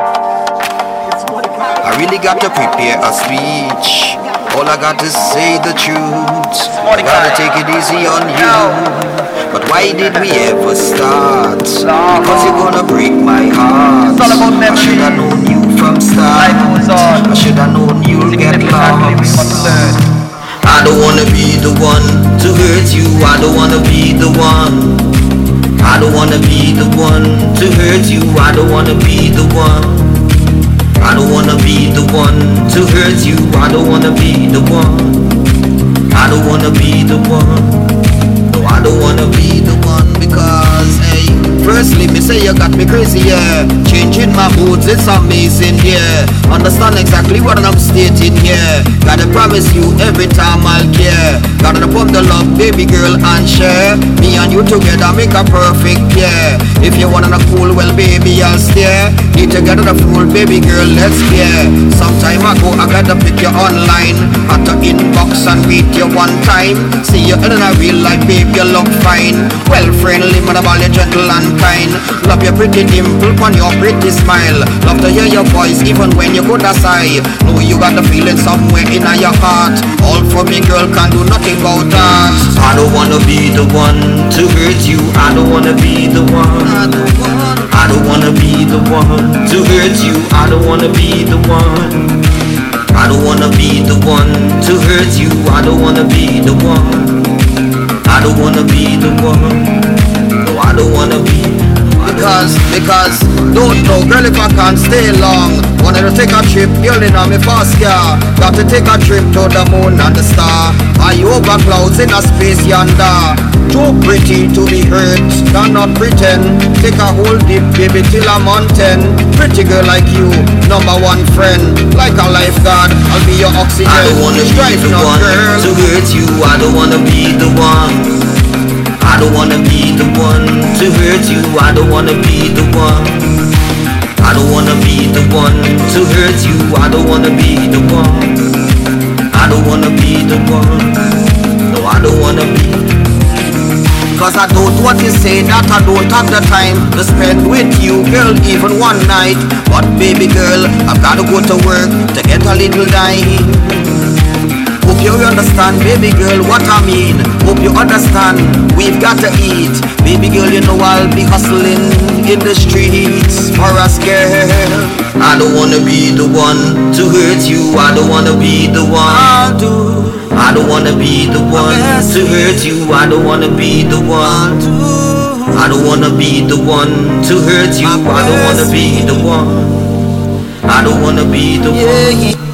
I really got to prepare a speech. All I got to say the truth. I Gotta take it easy on you. But why did we ever start? Because you're gonna break my heart. It's all about I should have known you from start. I should have known you'll get Exactly, we must lost. I don't wanna be the one to hurt you. I don't wanna be the one. I don't wanna be the one to hurt you. I don't wanna be the one. I don't wanna be the one to hurt you. I don't wanna be the one. I don't wanna be the one. No, I don't wanna be the one because, hey, firstly, me say you got me crazy, yeah. Changing my moods, it's amazing, yeah. Understand exactly what I'm stating here. Gotta promise you every time I'll care. The baby girl, and share. Me and you together make a perfect pair. If you wanna cool, well, baby, I'll stare. Need to get the fool, baby girl, let's pair. Some time ago, I gotta pick you online. Had to inbox and meet you one time. See you in a real life, baby, you look fine. Well, friendly, man, about you gentle and kind. Love your pretty dimple on your pretty smile. Love to hear your voice even when you could sigh. Know you got the feeling somewhere in your heart. Girl, can't do nothing about that. I don't wanna be the one to hurt you. I don't wanna be the one. I don't wanna be the one to hurt you. I don't wanna be the one. I don't wanna be the one to hurt you. I don't wanna be the one. I don't wanna be the one. No, I don't wanna be. Because, don't know, girl, if I can't stay long. Wanted to take a trip, in on me fast car. Got to take a trip to the moon and the star. Are you over clouds in a space yonder? Too pretty to be hurt, cannot pretend. Take a whole dip, baby, till I'm on ten. Pretty girl like you, number one friend. Like a lifeguard, I'll be your oxygen. I don't wanna be the one girl. to hurt you. I don't wanna be the one. One to hurt you. I don't wanna be the one. I don't wanna be the one to hurt you. I don't wanna be the one. I don't wanna be the one. No, I don't wanna be. Cause I don't what you say that I don't have the time to spend with you, girl, even one night. But baby girl, I've gotta go to work to get a little dime. Understand, baby girl, what I mean. Hope you understand, we've got to eat. Baby girl, you know I'll be hustling in the streets for us, girl. I don't wanna be the one to hurt you. I don't wanna be the one. I do. I don't wanna be the one to hurt you. I don't wanna be the one. I don't wanna be the one to hurt you. I don't wanna be the one. I don't wanna be the